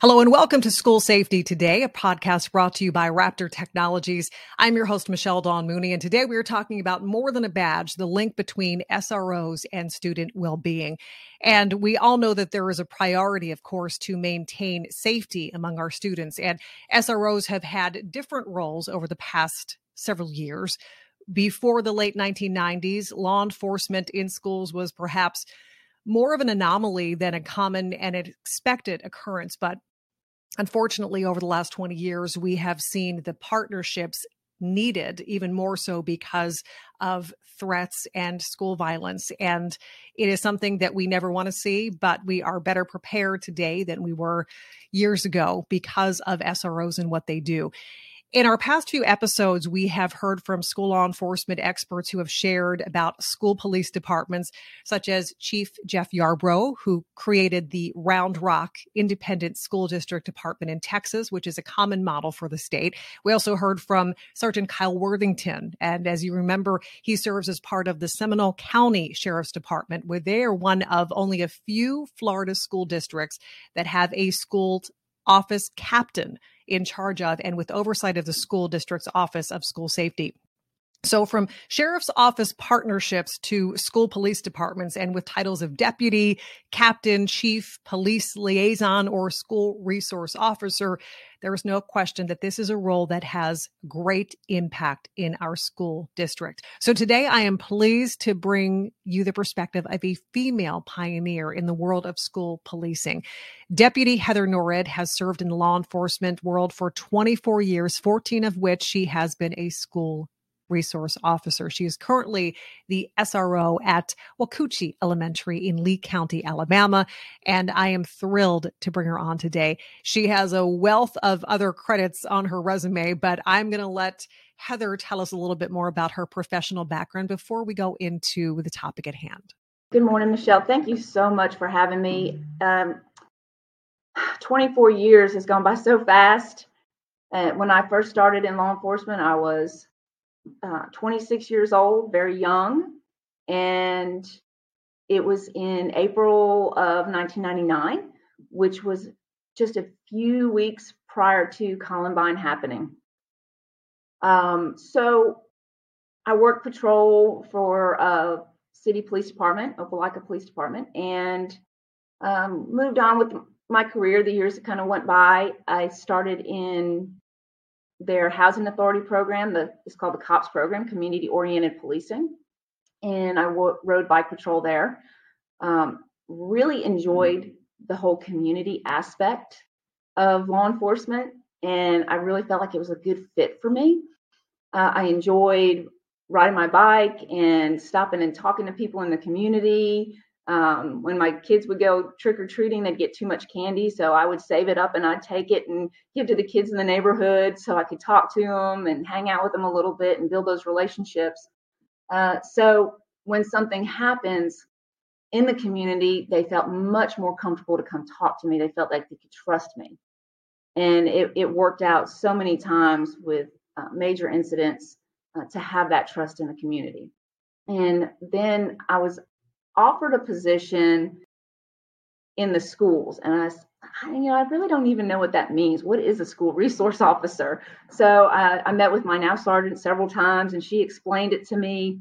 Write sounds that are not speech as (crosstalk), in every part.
Hello and welcome to School Safety Today, a podcast brought to you by Raptor Technologies. I'm your host, Michelle Dawn Mooney, and today we are talking about more than a badge, the link between SROs and student well-being. And we all know that there is a priority, of course, to maintain safety among our students. And SROs have had different roles over the past several years. Before the late 1990s, law enforcement in schools was perhaps more of an anomaly than a common and expected occurrence. But unfortunately, over the last 20 years, we have seen the partnerships needed even more so because of threats and school violence. And it is something that we never want to see, but we are better prepared today than we were years ago because of SROs and what they do. In our past few episodes, we have heard from school law enforcement experts who have shared about school police departments, such as Chief Jeff Yarbrough, who created the Round Rock Independent School District Department in Texas, which is a common model for the state. We also heard from Sergeant Kyle Worthington. And as you remember, he serves as part of the Seminole County Sheriff's Department, where they are one of only a few Florida school districts that have a school office captain in charge of and with oversight of the school district's Office of School Safety. So, from sheriff's office partnerships to school police departments, and with titles of deputy, captain, chief, police liaison, or school resource officer, there is no question that this is a role that has great impact in our school district. So, today I am pleased to bring you the perspective of a female pioneer in the world of school policing. Deputy Heather Norred has served in the law enforcement world for 24 years, 14 of which she has been a school resource officer. She is currently the SRO at Wacoochee Elementary in Lee County, Alabama, and I am thrilled to bring her on today. She has a wealth of other credits on her resume, but I'm going to let Heather tell us a little bit more about her professional background before we go into the topic at hand. Good morning, Michelle. Thank you so much for having me. Um, 24 years has gone by so fast. Uh, when I first started in law enforcement, I was uh, 26 years old, very young, and it was in April of 1999, which was just a few weeks prior to Columbine happening. Um, so I worked patrol for a city police department, Opelika Police Department, and um, moved on with my career. The years that kind of went by, I started in their housing authority program. The, it's called the COPS program, Community Oriented Policing. And I w- rode bike patrol there. Um, really enjoyed the whole community aspect of law enforcement. And I really felt like it was a good fit for me. Uh, I enjoyed riding my bike and stopping and talking to people in the community, um, when my kids would go trick or treating, they'd get too much candy. So I would save it up and I'd take it and give to the kids in the neighborhood so I could talk to them and hang out with them a little bit and build those relationships. Uh, so when something happens in the community, they felt much more comfortable to come talk to me. They felt like they could trust me. And it, it worked out so many times with uh, major incidents uh, to have that trust in the community. And then I was offered a position in the schools and I, I, you know i really don't even know what that means. What is a school resource (laughs) officer? So I, I met with my now sergeant several times and she explained it to me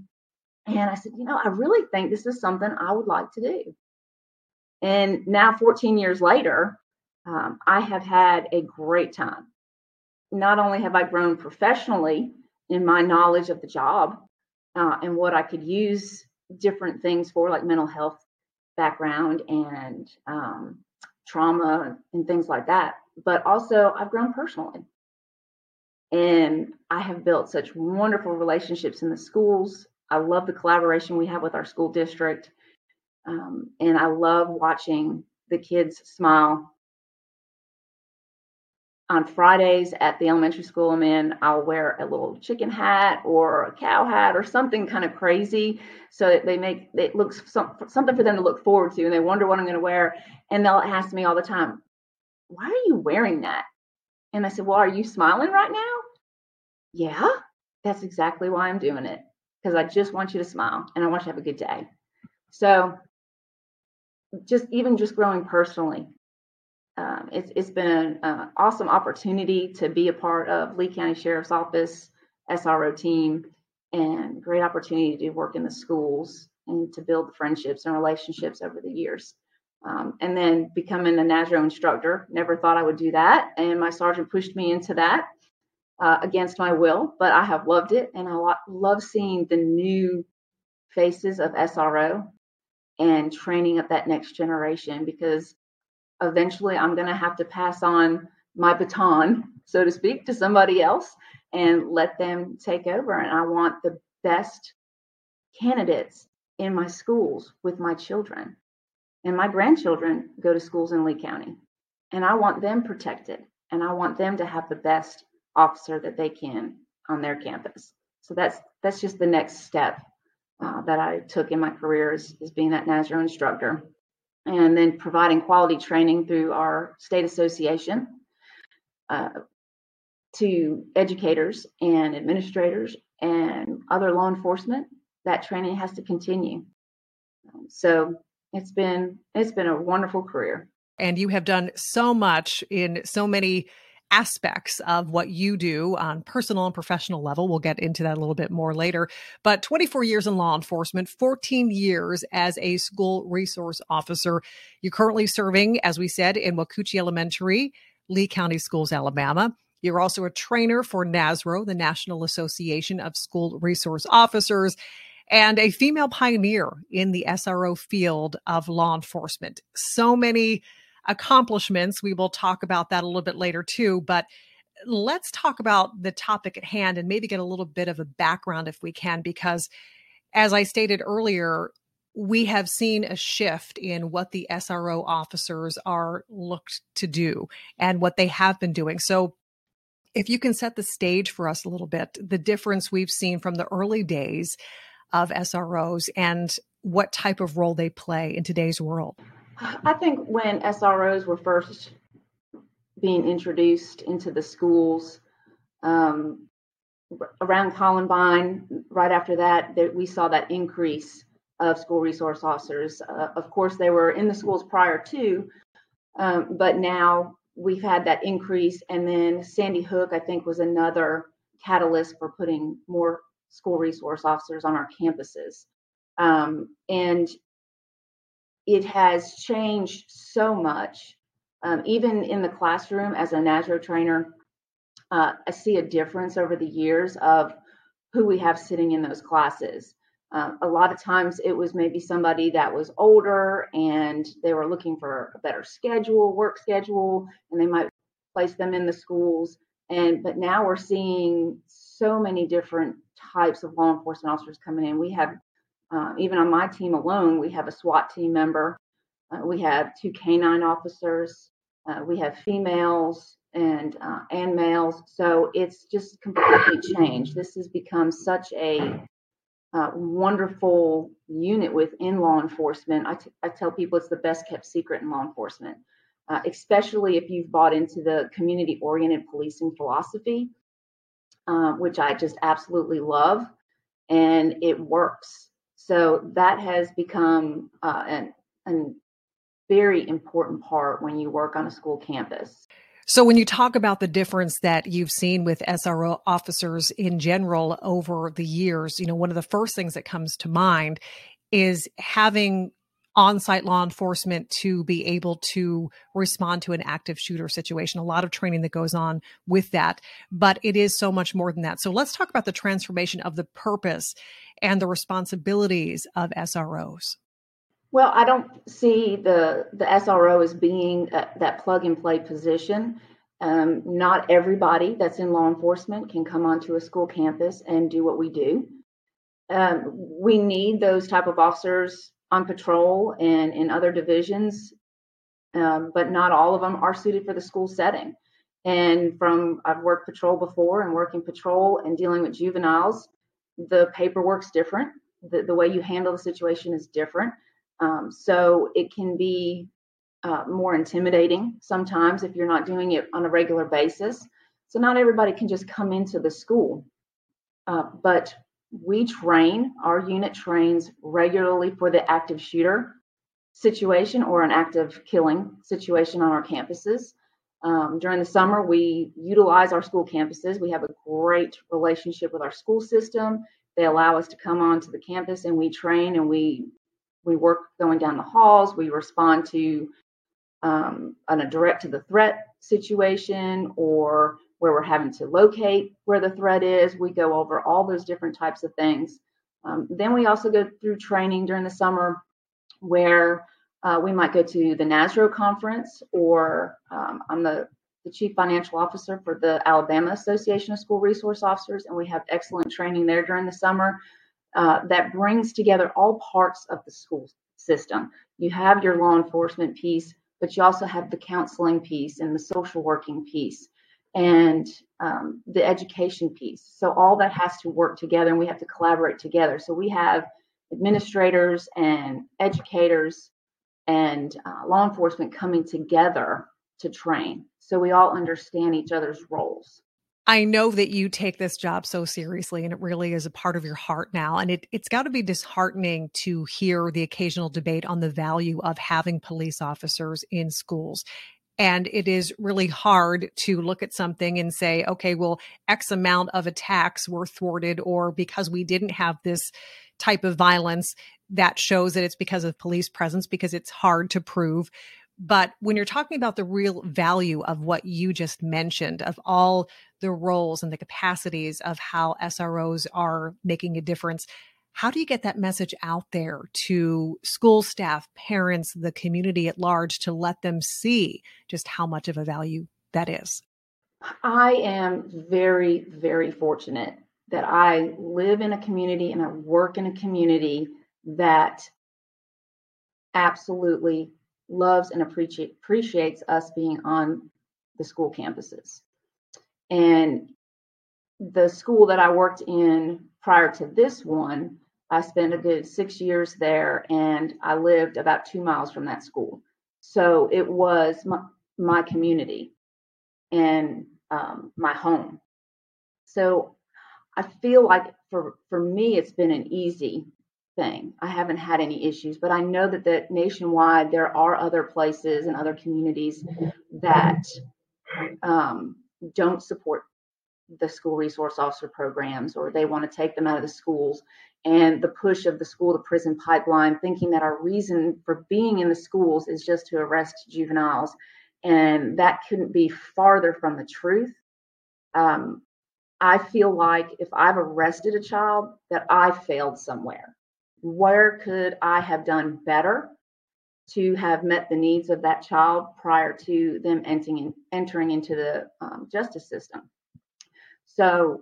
and i said you know i really think this is something i would like to do. And now 14 years later um, i have had a great time. Not only have i grown professionally in my knowledge of the job uh, and what i could use different things for like mental health background and um, trauma and things like that. But also, I've grown personally. And I have built such wonderful relationships in the schools. I love the collaboration we have with our school district. Um, and I love watching the kids smile on Fridays at the elementary school I'm in, I'll wear a little chicken hat or a cow hat or something kind of crazy so that they make it looks some, something for them to look forward to and they wonder what I'm going to wear. And they'll ask me all the time, why are you wearing that? And I said, well, are you smiling right now? Yeah, that's exactly why I'm doing it because I just want you to smile and I want you to have a good day. So just even just growing personally um, it's, it's been an awesome opportunity to be a part of Lee County Sheriff's Office SRO team and great opportunity to work in the schools and to build friendships and relationships over the years. Um, and then becoming a NASRO instructor, never thought I would do that. And my sergeant pushed me into that uh, against my will, but I have loved it. And I lo- love seeing the new faces of SRO and training up that next generation because eventually I'm going to have to pass on my baton, so to speak, to somebody else and let them take over. And I want the best candidates in my schools with my children. And my grandchildren go to schools in Lee County. And I want them protected. And I want them to have the best officer that they can on their campus. So that's that's just the next step uh, that I took in my career is, is being that NASRO instructor and then providing quality training through our state association uh, to educators and administrators and other law enforcement. That training has to continue. Um, so it's been it's been a wonderful career. And you have done so much in so many aspects of what you do on personal and professional level. We'll get into that a little bit more later. But 24 years in law enforcement, 14 years as a school resource officer. You're currently serving, as we said, in Wacoochee Elementary, Lee County Schools, Alabama. You're also a trainer for NASRO, the National Association of School Resource Officers, and a female pioneer in the SRO field of law enforcement. So many accomplishments. We will talk about that a little bit later too. But let's talk about the topic at hand and maybe get a little bit of a background if we can, because as I stated earlier, we have seen a shift in what the SRO officers are looked to do and what they have been doing. So, if you can set the stage for us a little bit, the difference we've seen from the early days of SROs and what type of role they play in today's world. I think when SROs were first being introduced into the schools um, around Columbine, right after that, that, we saw that increase of school resource officers. Uh, of course, they were in the schools prior to, um, but now we've had that increase. And then Sandy Hook, I think, was another catalyst for putting more school resource officers on our campuses. Um, and it has changed so much. Um, even in the classroom as a NASRO trainer, uh, I see a difference over the years of who we have sitting in those classes. Um, a lot of times it was maybe somebody that was older and they were looking for a better schedule, work schedule, and they might place them in the schools. And but now we're seeing so many different types of law enforcement officers coming in. We have uh, even on my team alone, we have a SWAT team member. Uh, we have two canine officers. Uh, we have females and uh, and males. So it's just completely changed. This has become such a uh, wonderful unit within law enforcement. I, t- I tell people it's the best kept secret in law enforcement, uh, especially if you've bought into the community oriented policing philosophy, which I just absolutely love. And it works so that has become uh, an, an very important part when you work on a school campus. So, when you talk about the difference that you've seen with SRO officers in general over the years, you know, one of the first things that comes to mind is having on site law enforcement to be able to respond to an active shooter situation. A lot of training that goes on with that, but it is so much more than that. So, let's talk about the transformation of the purpose and the responsibilities of SROs? Well, I don't see the the SRO as being a, that plug and play position. Um, not everybody that's in law enforcement can come onto a school campus and do what we do. Um, we need those type of officers on patrol and in other divisions, um, but not all of them are suited for the school setting. And from I've worked patrol before and working patrol and dealing with juveniles, the paperwork's different. The, the way you handle the situation is different. Um, so it can be uh, more intimidating sometimes if you're not doing it on a regular basis. So not everybody can just come into the school. Uh, but we train, our unit trains regularly for the active shooter situation or an active killing situation on our campuses. Um, during the summer, we utilize our school campuses. We have a great relationship with our school system. They allow us to come onto the campus and we train and we we work going down the halls. We respond to um, on a direct to the threat situation or where we're having to locate where the threat is. We go over all those different types of things. Um, then we also go through training during the summer where uh, we might go to the NASRO conference, or um, I'm the, the chief financial officer for the Alabama Association of School Resource Officers, and we have excellent training there during the summer uh, that brings together all parts of the school system. You have your law enforcement piece, but you also have the counseling piece and the social working piece and um, the education piece. So all that has to work together, and we have to collaborate together. So we have administrators and educators and uh, law enforcement coming together to train so we all understand each other's roles. I know that you take this job so seriously and it really is a part of your heart now. And it, it's got to be disheartening to hear the occasional debate on the value of having police officers in schools. And it is really hard to look at something and say, okay, well, X amount of attacks were thwarted, or because we didn't have this type of violence, that shows that it's because of police presence because it's hard to prove. But when you're talking about the real value of what you just mentioned, of all the roles and the capacities of how SROs are making a difference, how do you get that message out there to school staff, parents, the community at large to let them see just how much of a value that is? I am very, very fortunate that I live in a community and I work in a community that absolutely loves and appreciate, appreciates us being on the school campuses. And the school that I worked in prior to this one, I spent a good six years there and I lived about two miles from that school. So it was my, my community and um, my home. So I feel like for, for me, it's been an easy thing. I haven't had any issues, but I know that that nationwide there are other places and other communities that um, don't support the school resource officer programs or they want to take them out of the schools. And the push of the school to prison pipeline thinking that our reason for being in the schools is just to arrest juveniles. And that couldn't be farther from the truth. Um, i feel like if i've arrested a child that i failed somewhere where could I have done better to have met the needs of that child prior to them entering, in, entering into the um, justice system? So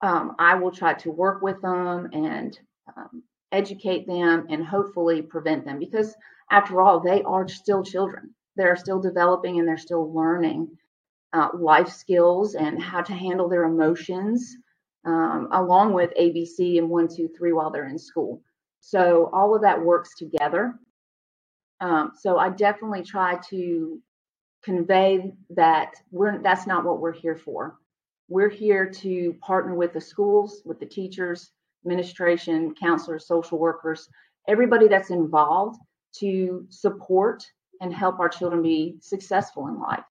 um, I will try to work with them and um, educate them and hopefully prevent them because, after all, they are still children. They're still developing and they're still learning uh, life skills and how to handle their emotions, um, along with ABC and one, two, three while they're in school. So all of that works together. Um, so I definitely try to convey that we're that's not what we're here for. We're here to partner with the schools, with the teachers, administration, counselors, social workers, everybody that's involved to support and help our children be successful in life.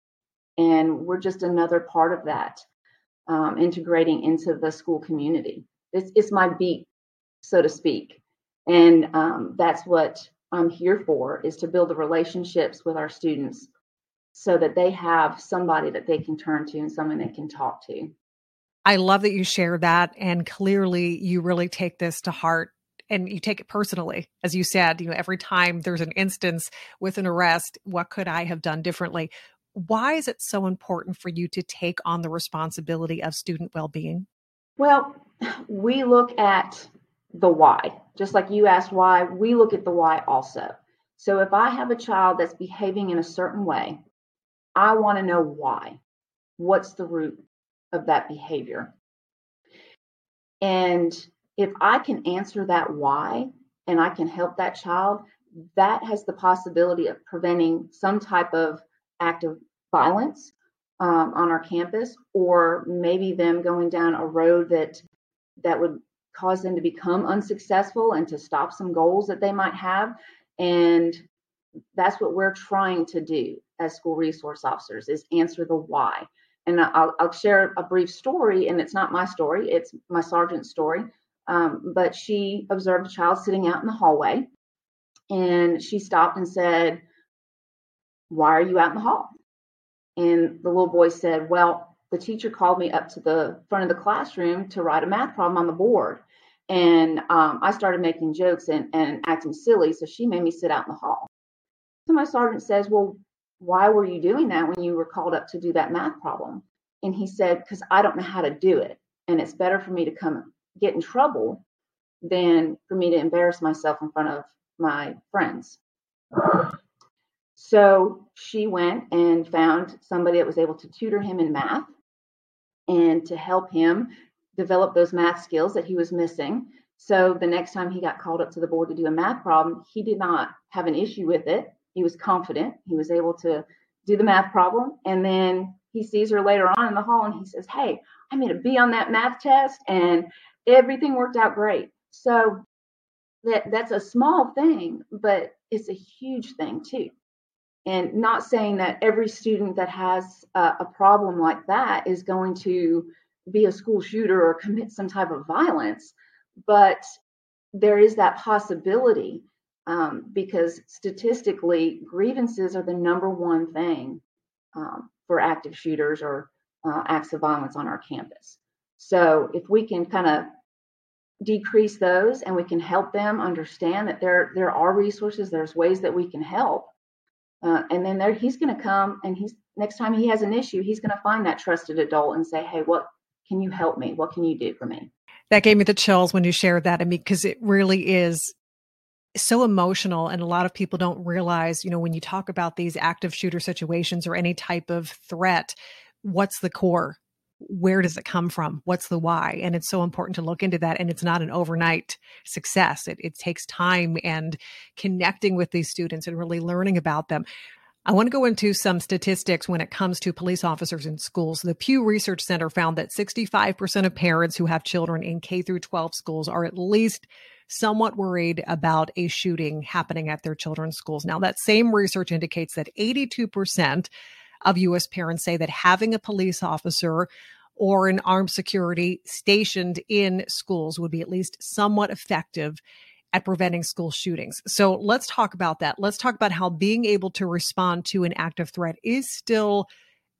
And we're just another part of that, um, integrating into the school community. It's, it's my beat, so to speak and um, that's what i'm here for is to build the relationships with our students so that they have somebody that they can turn to and someone they can talk to. I love that you share that and clearly you really take this to heart and you take it personally. As you said you know every time there's an instance with an arrest what could i have done differently? Why is it so important for you to take on the responsibility of student well-being? Well we look at the why. Just like you asked why, we look at the why also. So if I have a child that's behaving in a certain way, I want to know why. What's the root of that behavior? And if I can answer that why and I can help that child, that has the possibility of preventing some type of act of violence um, on our campus, or maybe them going down a road that that would cause them to become unsuccessful and to stop some goals that they might have. And that's what we're trying to do as school resource officers is answer the why. And I'll, I'll share a brief story, and it's not my story; it's my sergeant's story. Um, but she observed a child sitting out in the hallway, and she stopped and said, "Why are you out in the hall?" And the little boy said, "Well, the teacher called me up to the front of the classroom to write a math problem on the board." And um, I started making jokes and, and acting silly. So she made me sit out in the hall. So my sergeant says, Well, why were you doing that when you were called up to do that math problem? And he said, Because I don't know how to do it. And it's better for me to come get in trouble than for me to embarrass myself in front of my friends. So she went and found somebody that was able to tutor him in math and to help him develop those math skills that he was missing. So the next time he got called up to the board to do a math problem, he did not have an issue with it. He was confident. He was able to do the math problem. And then he sees her later on in the hall and he says, Hey, I made a B on that math test and everything worked out great. So that that's a small thing, but it's a huge thing too. And not saying that every student that has a, a problem like that is going to be a school shooter or commit some type of violence, but there is that possibility um, because statistically, grievances are the number one thing um, for active shooters or uh, acts of violence on our campus. So if we can kind of decrease those and we can help them understand that there there are resources, there's ways that we can help, uh, and then there he's going to come and he's next time he has an issue, he's going to find that trusted adult and say, "Hey, what can you help me? What can you do for me?" That gave me the chills when you shared that. I mean, because it really is so emotional and a lot of people don't realize you know when you talk about these active shooter situations or any type of threat what's the core where does it come from what's the why and it's so important to look into that and it's not an overnight success it, it takes time and connecting with these students and really learning about them I want to go into some statistics when it comes to police officers in schools. The Pew Research Center found that 65% of parents who have children in K through 12 schools are at least somewhat worried about a shooting happening at their children's schools. Now, that same research indicates that 82% of U.S. parents say that having a police officer or an armed security stationed in schools would be at least somewhat effective at preventing school shootings. So let's talk about that. Let's talk about how being able to respond to an active threat is still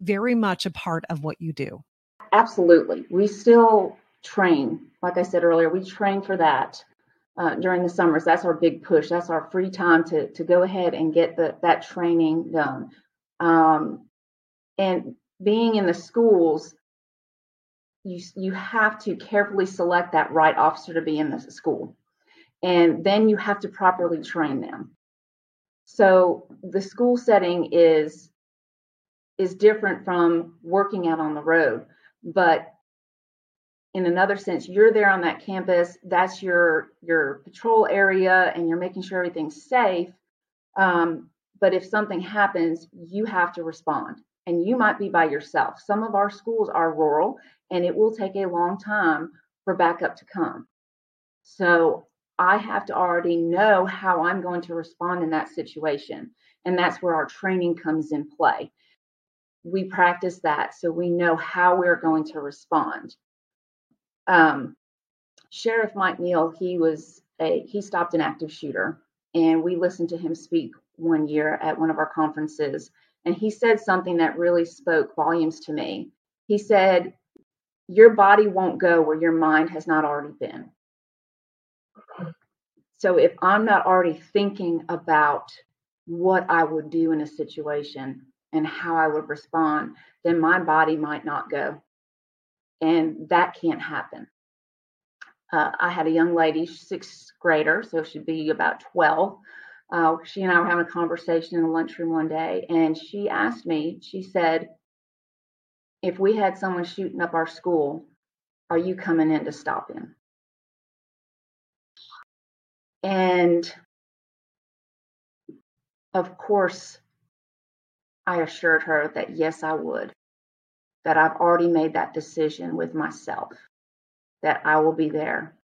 very much a part of what you do. Absolutely. We still train. Like I said earlier, we train for that uh, during the summers. That's our big push. That's our free time to to go ahead and get the, that training done. Um, and being in the schools, you you have to carefully select that right officer to be in the school, and then you have to properly train them. So the school setting is is different from working out on the road, but in another sense you're there on that campus that's your your patrol area and you're making sure everything's safe. Um, but if something happens you have to respond and you might be by yourself. Some of our schools are rural and it will take a long time for backup to come. So i have to already know how i'm going to respond in that situation and that's where our training comes in play. We practice that so we know how we're going to respond. Um, Sheriff Mike Neal, he was a he stopped an active shooter, and we listened to him speak one year at one of our conferences, and he said something that really spoke volumes to me. He said, "Your body won't go where your mind has not already been." So if I'm not already thinking about what I would do in a situation and how I would respond, then my body might not go and that can't happen. Uh, I had a young lady, sixth grader, so she'd be about 12. Uh, she and I were having a conversation in the lunchroom one day, and she asked me, she said, If we had someone shooting up our school, are you coming in to stop him? And of course, I assured her that yes, I would that I've already made that decision with myself that I will be there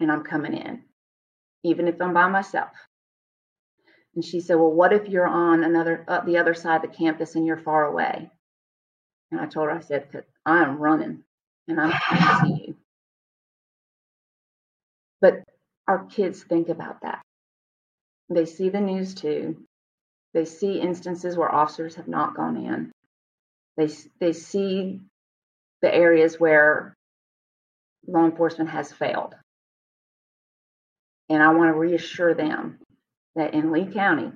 and I'm coming in, even if I'm by myself. And she said, Well, what if you're on another, uh, the other side of the campus and you're far away? And I told her, I said, I'm running and I'm going to see you. But our kids think about that. They see the news too. They see instances where officers have not gone in. They, they see the areas where law enforcement has failed. And I want to reassure them that in Lee County,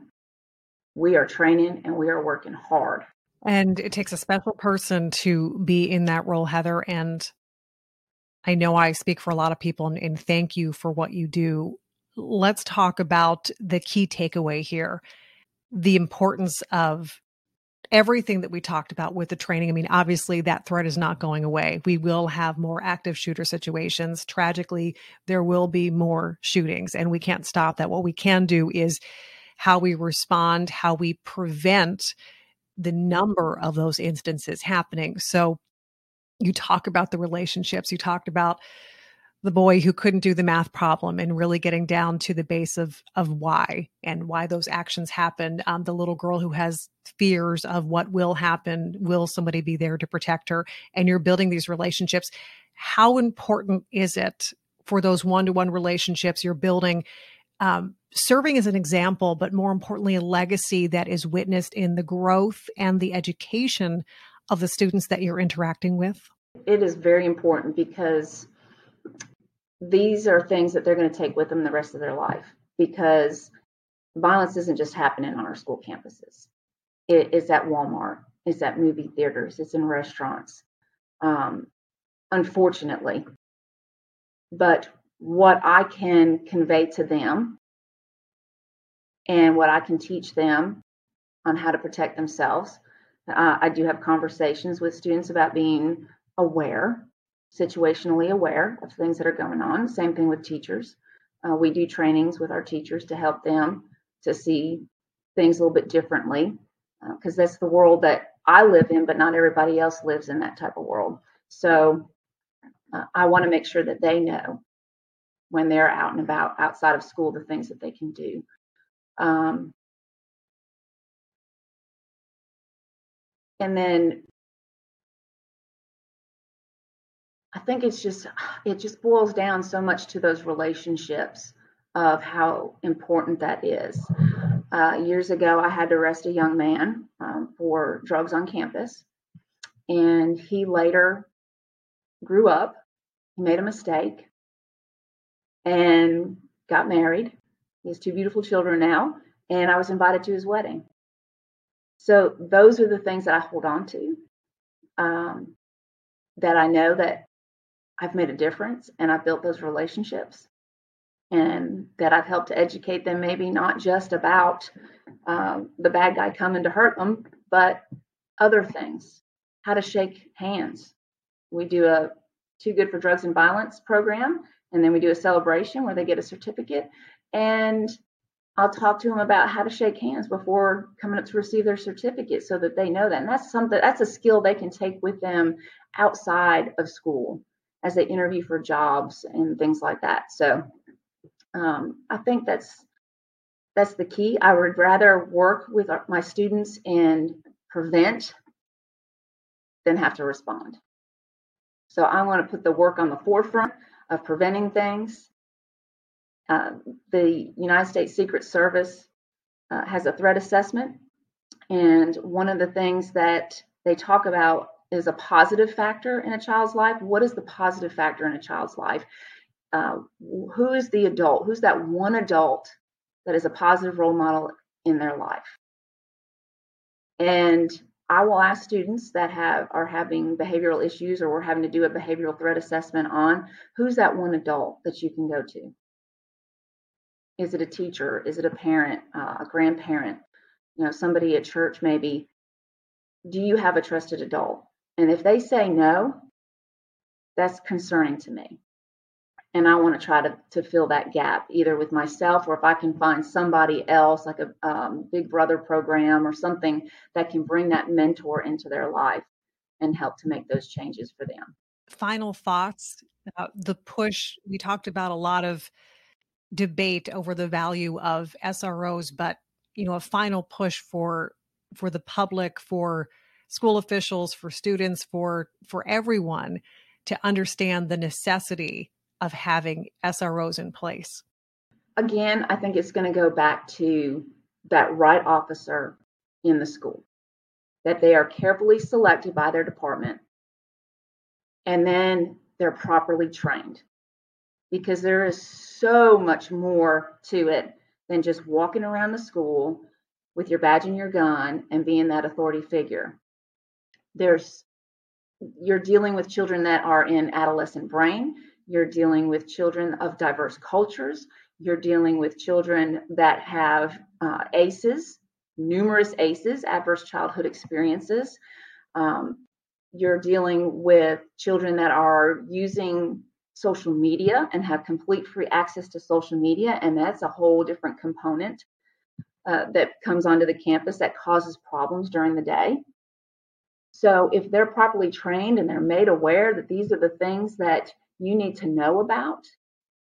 we are training and we are working hard. And it takes a special person to be in that role, Heather. And I know I speak for a lot of people and, and thank you for what you do. Let's talk about the key takeaway here the importance of everything that we talked about with the training. I mean, obviously, that threat is not going away. We will have more active shooter situations. Tragically, there will be more shootings, and we can't stop that. What we can do is how we respond, how we prevent the number of those instances happening. So, you talk about the relationships, you talked about the boy who couldn't do the math problem and really getting down to the base of of why and why those actions happened. Um, the little girl who has fears of what will happen will somebody be there to protect her? And you're building these relationships. How important is it for those one-to-one relationships you're building um, serving as an example but more importantly a legacy that is witnessed in the growth and the education of the students that you're interacting with? It is very important because these are things that they're going to take with them the rest of their life because violence isn't just happening on our school campuses. It is at Walmart, it's at movie theaters, it's in restaurants, um, unfortunately. But what I can convey to them and what I can teach them on how to protect themselves, uh, I do have conversations with students about being aware situationally aware of things that are going on. Same thing with teachers. Uh, we do trainings with our teachers to help them to see things a little bit differently because uh, that's the world that I live in, but not everybody else lives in that type of world. So uh, I want to make sure that they know when they're out and about outside of school the things that they can do. Um, and then I think it's just it just boils down so much to those relationships of how important that is. Uh, years ago, I had to arrest a young man um, for drugs on campus, and he later grew up. He made a mistake and got married. He has two beautiful children now, and I was invited to his wedding. So those are the things that I hold on to. Um, that I know that I've made a difference and I've built those relationships and that I've helped to educate them, maybe not just about um, the bad guy coming to hurt them, but other things, how to shake hands. We do a Too Good for Drugs and Violence program, and then we do a celebration where they get a certificate. And I'll talk to them about how to shake hands before coming up to receive their certificate so that they know that. And that's something that's a skill they can take with them outside of school as they interview for jobs and things like that. So um, I think that's that's the key. I would rather work with my students and prevent than have to respond. So I want to put the work on the forefront of preventing things. Uh, the United States Secret Service uh, has a threat assessment, and one of the things that they talk about is a positive factor in a child's life. What is the positive factor in a child's life? Uh, who is the adult? Who's that one adult that is a positive role model in their life? And I will ask students that have are having behavioral issues or we're having to do a behavioral threat assessment on who's that one adult that you can go to. Is it a teacher? Is it a parent? Uh, a grandparent? You know, somebody at church maybe. Do you have a trusted adult? And if they say no, that's concerning to me. And I want to try to, to fill that gap either with myself or if I can find somebody else, like a um, Big Brother program or something that can bring that mentor into their life and help to make those changes for them. Final thoughts about the push. We talked about a lot of debate over the value of SROs, but you know, a final push for for the public, for school officials, for students, for for everyone to understand the necessity of having SROs in place? Again, I think it's going to go back to that right officer in the school, that they are carefully selected by their department, and then they're properly trained. Because there is so much more to it than just walking around the school with your badge and your gun and being that authority figure. There's you're dealing with children that are in adolescent brain, you're dealing with children of diverse cultures, you're dealing with children that have uh, ACEs, numerous ACEs, adverse childhood experiences. Um, you're dealing with children that are using social media and have complete free access to social media, and that's a whole different component uh, that comes onto the campus that causes problems during the day. So, if they're properly trained and they're made aware that these are the things that you need to know about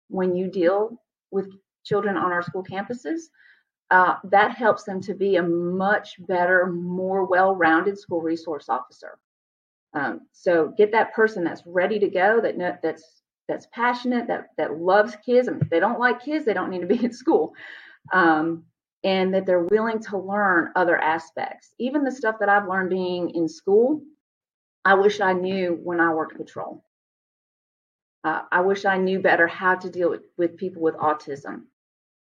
when you deal with children on our school campuses, uh, that helps them to be a much better, more well rounded school resource officer. Um, so, get that person that's ready to go, that that's that's passionate, that that loves kids. Mean, if they don't like kids, they don't need to be (laughs) in school. Um, and that they're willing to learn other aspects. Even the stuff that I've learned being in school, I wish I knew when I worked patrol. Uh, I wish I knew better how to deal with, with people with autism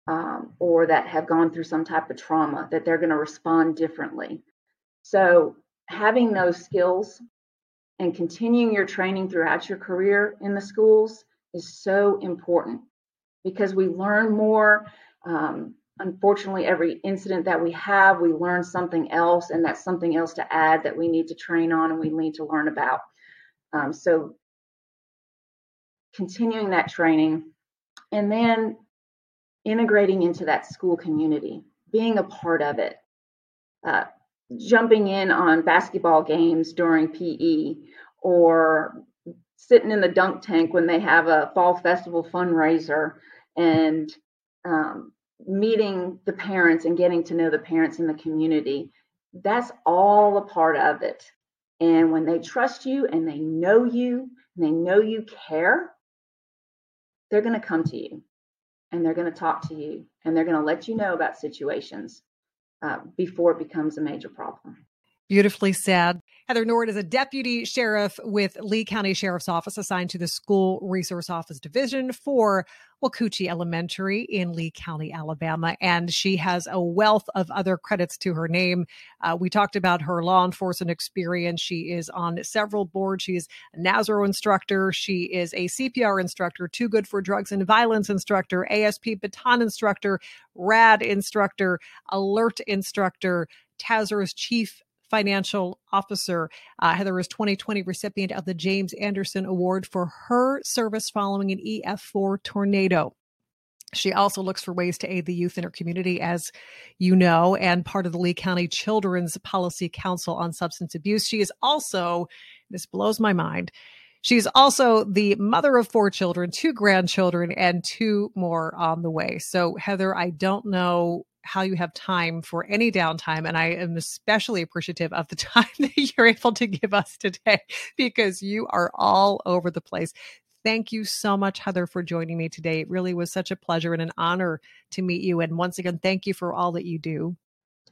um, or that have gone through some type of trauma, that they're going to respond differently. So, having those skills and continuing your training throughout your career in the schools is so important because we learn more. Um, unfortunately, every incident that we have, we learn something else, and that's something else to add that we need to train on and we need to learn about. Um, so, continuing that training, and then integrating into that school community, being a part of it, uh, jumping in on basketball games during PE, or sitting in the dunk tank when they have a fall festival fundraiser, and um, meeting the parents and getting to know the parents in the community. That's all a part of it. And when they trust you and they know you and they know you care, they're going to come to you and they're going to talk to you and they're going to let you know about situations uh, before it becomes a major problem. Beautifully said. Heather Norred is a deputy sheriff with Lee County Sheriff's Office assigned to the School Resource Office Division for Wacoochee Elementary in Lee County, Alabama. And she has a wealth of other credits to her name. Uh, we talked about her law enforcement experience. She is on several boards. She's a NASRO instructor. She is a CPR instructor, Too Good for Drugs and Violence instructor, ASP baton instructor, RAD instructor, alert instructor, TASRO's chief financial officer. Uh, Heather is 2020 recipient of the James Anderson Award for her service following an EF4 tornado. She also looks for ways to aid the youth in her community, as you know, and part of the Lee County Children's Policy Council on Substance Abuse. She is also, this blows my mind, She's also the mother of four children, two grandchildren, and two more on the way. So, Heather, I don't know how you have time for any downtime. And I am especially appreciative of the (laughs) time that you're able to give us today because you are all over the place. Thank you so much, Heather, for joining me today. It really was such a pleasure and an honor to meet you. And once again, thank you for all that you do.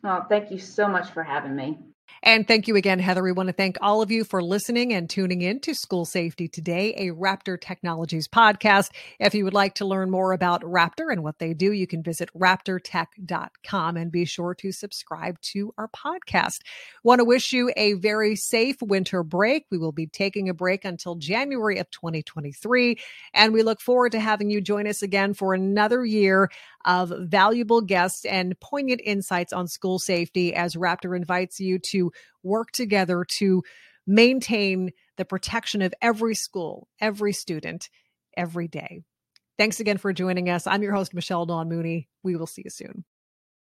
Oh, thank you so much for having me. And thank you again, Heather. We want to thank all of you for listening and tuning in to School Safety Today, a Raptor Technologies podcast. If you would like to learn more about Raptor and what they do, you can visit raptortech.com and be sure to subscribe to our podcast. Want to wish you a very safe winter break. We will be taking a break until January of 2023. And we look forward to having you join us again for another year of valuable guests and poignant insights on school safety as Raptor invites you to work together to maintain the protection of every school, every student, every day. Thanks again for joining us. I'm your host, Michelle Dawn Mooney. We will see you soon.